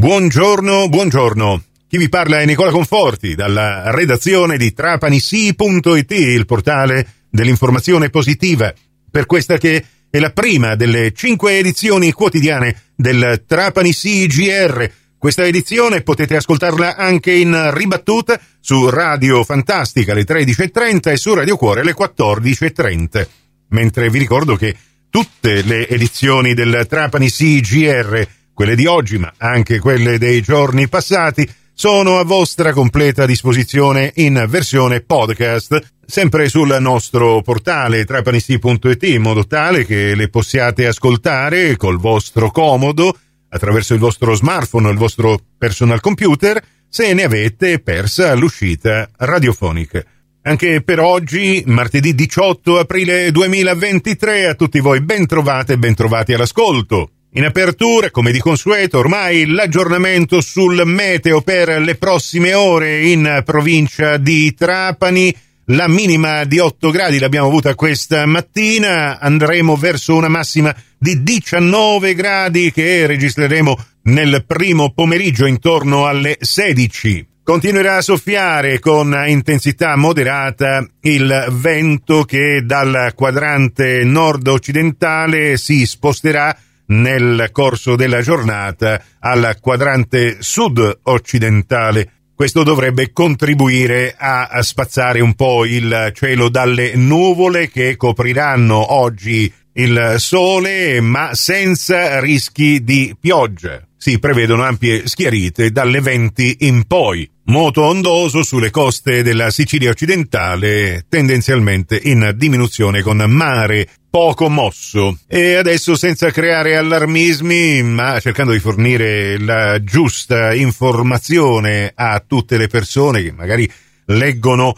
Buongiorno, buongiorno. Chi vi parla è Nicola Conforti dalla redazione di trapanisi.it, il portale dell'informazione positiva, per questa che è la prima delle cinque edizioni quotidiane del Trapani CGR. Questa edizione potete ascoltarla anche in ribattuta su Radio Fantastica alle 13.30 e su Radio Cuore alle 14.30. Mentre vi ricordo che tutte le edizioni del Trapani CGR quelle di oggi, ma anche quelle dei giorni passati, sono a vostra completa disposizione in versione podcast, sempre sul nostro portale trapanisti.it, in modo tale che le possiate ascoltare col vostro comodo, attraverso il vostro smartphone o il vostro personal computer, se ne avete persa l'uscita radiofonica. Anche per oggi, martedì 18 aprile 2023, a tutti voi ben trovate e ben trovati all'ascolto. In apertura, come di consueto, ormai l'aggiornamento sul meteo per le prossime ore in provincia di Trapani. La minima di 8 gradi l'abbiamo avuta questa mattina, andremo verso una massima di 19 gradi che registreremo nel primo pomeriggio intorno alle 16. Continuerà a soffiare con intensità moderata il vento che dal quadrante nord-occidentale si sposterà nel corso della giornata al quadrante sud-occidentale. Questo dovrebbe contribuire a, spazzare un po' il cielo dalle nuvole che copriranno oggi il sole, ma senza rischi di pioggia. Si prevedono ampie schiarite dalle 20 in poi. Moto ondoso sulle coste della Sicilia occidentale, tendenzialmente in diminuzione con mare poco mosso. E adesso senza creare allarmismi, ma cercando di fornire la giusta informazione a tutte le persone che magari leggono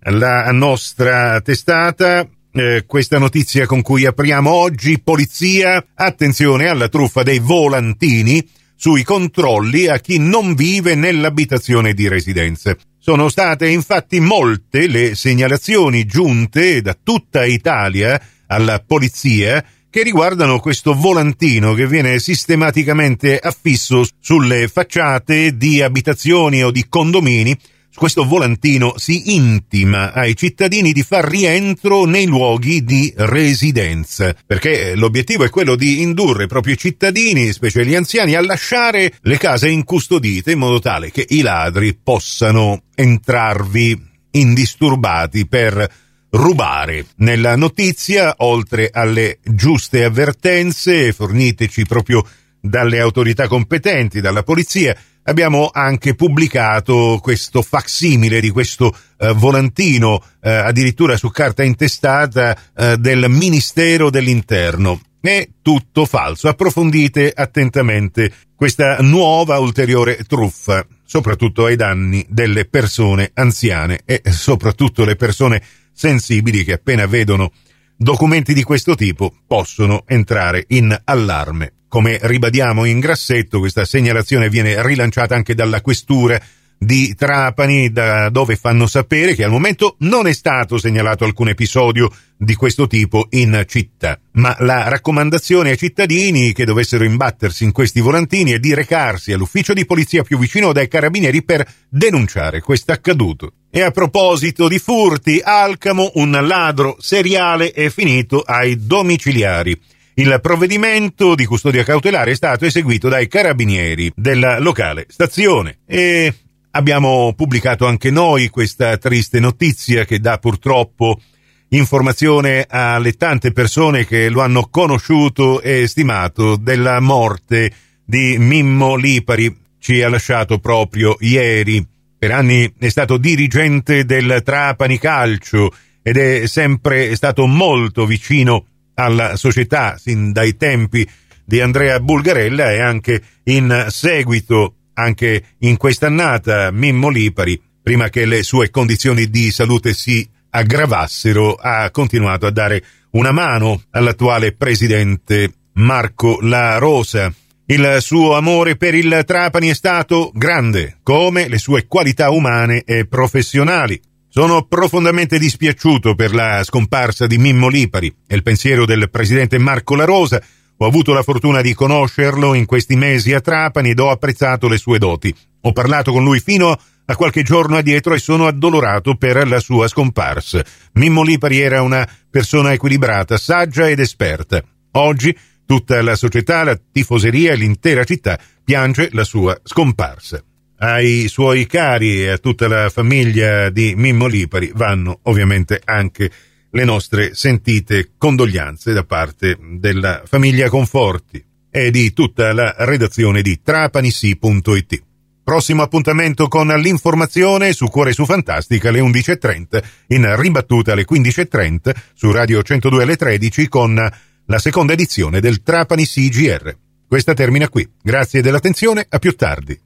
la nostra testata, eh, questa notizia con cui apriamo oggi, polizia, attenzione alla truffa dei volantini sui controlli a chi non vive nell'abitazione di residenza. Sono state infatti molte le segnalazioni giunte da tutta Italia alla polizia che riguardano questo volantino che viene sistematicamente affisso sulle facciate di abitazioni o di condomini. Questo volantino si intima ai cittadini di far rientro nei luoghi di residenza, perché l'obiettivo è quello di indurre i cittadini, specie gli anziani, a lasciare le case incustodite in modo tale che i ladri possano entrarvi indisturbati per rubare. Nella notizia, oltre alle giuste avvertenze forniteci proprio dalle autorità competenti, dalla polizia, abbiamo anche pubblicato questo facsimile di questo eh, volantino, eh, addirittura su carta intestata, eh, del Ministero dell'Interno. È tutto falso. Approfondite attentamente questa nuova ulteriore truffa, soprattutto ai danni delle persone anziane e soprattutto le persone sensibili che appena vedono documenti di questo tipo possono entrare in allarme. Come ribadiamo in grassetto, questa segnalazione viene rilanciata anche dalla questura di Trapani, da dove fanno sapere che al momento non è stato segnalato alcun episodio di questo tipo in città. Ma la raccomandazione ai cittadini che dovessero imbattersi in questi volantini è di recarsi all'ufficio di polizia più vicino dai carabinieri per denunciare questo accaduto. E a proposito di furti, Alcamo, un ladro seriale è finito ai domiciliari. Il provvedimento di custodia cautelare è stato eseguito dai carabinieri della locale stazione e abbiamo pubblicato anche noi questa triste notizia che dà purtroppo informazione alle tante persone che lo hanno conosciuto e stimato della morte di Mimmo Lipari. Ci ha lasciato proprio ieri. Per anni è stato dirigente del Trapani Calcio ed è sempre stato molto vicino alla società sin dai tempi di Andrea Bulgarella e anche in seguito, anche in quest'annata, Mimmo Lipari, prima che le sue condizioni di salute si aggravassero, ha continuato a dare una mano all'attuale presidente Marco La Rosa. Il suo amore per il Trapani è stato grande, come le sue qualità umane e professionali. Sono profondamente dispiaciuto per la scomparsa di Mimmo Lipari e il pensiero del presidente Marco La Rosa, Ho avuto la fortuna di conoscerlo in questi mesi a Trapani ed ho apprezzato le sue doti. Ho parlato con lui fino a qualche giorno addietro e sono addolorato per la sua scomparsa. Mimmo Lipari era una persona equilibrata, saggia ed esperta. Oggi tutta la società, la tifoseria e l'intera città piange la sua scomparsa. Ai suoi cari e a tutta la famiglia di Mimmo Lipari vanno ovviamente anche le nostre sentite condoglianze da parte della famiglia Conforti e di tutta la redazione di trapanisi.it. Prossimo appuntamento con l'informazione su Cuore su Fantastica alle 11.30, in ribattuta alle 15.30 su Radio 102 alle 13 con la seconda edizione del Trapani CGR. Questa termina qui. Grazie dell'attenzione, a più tardi.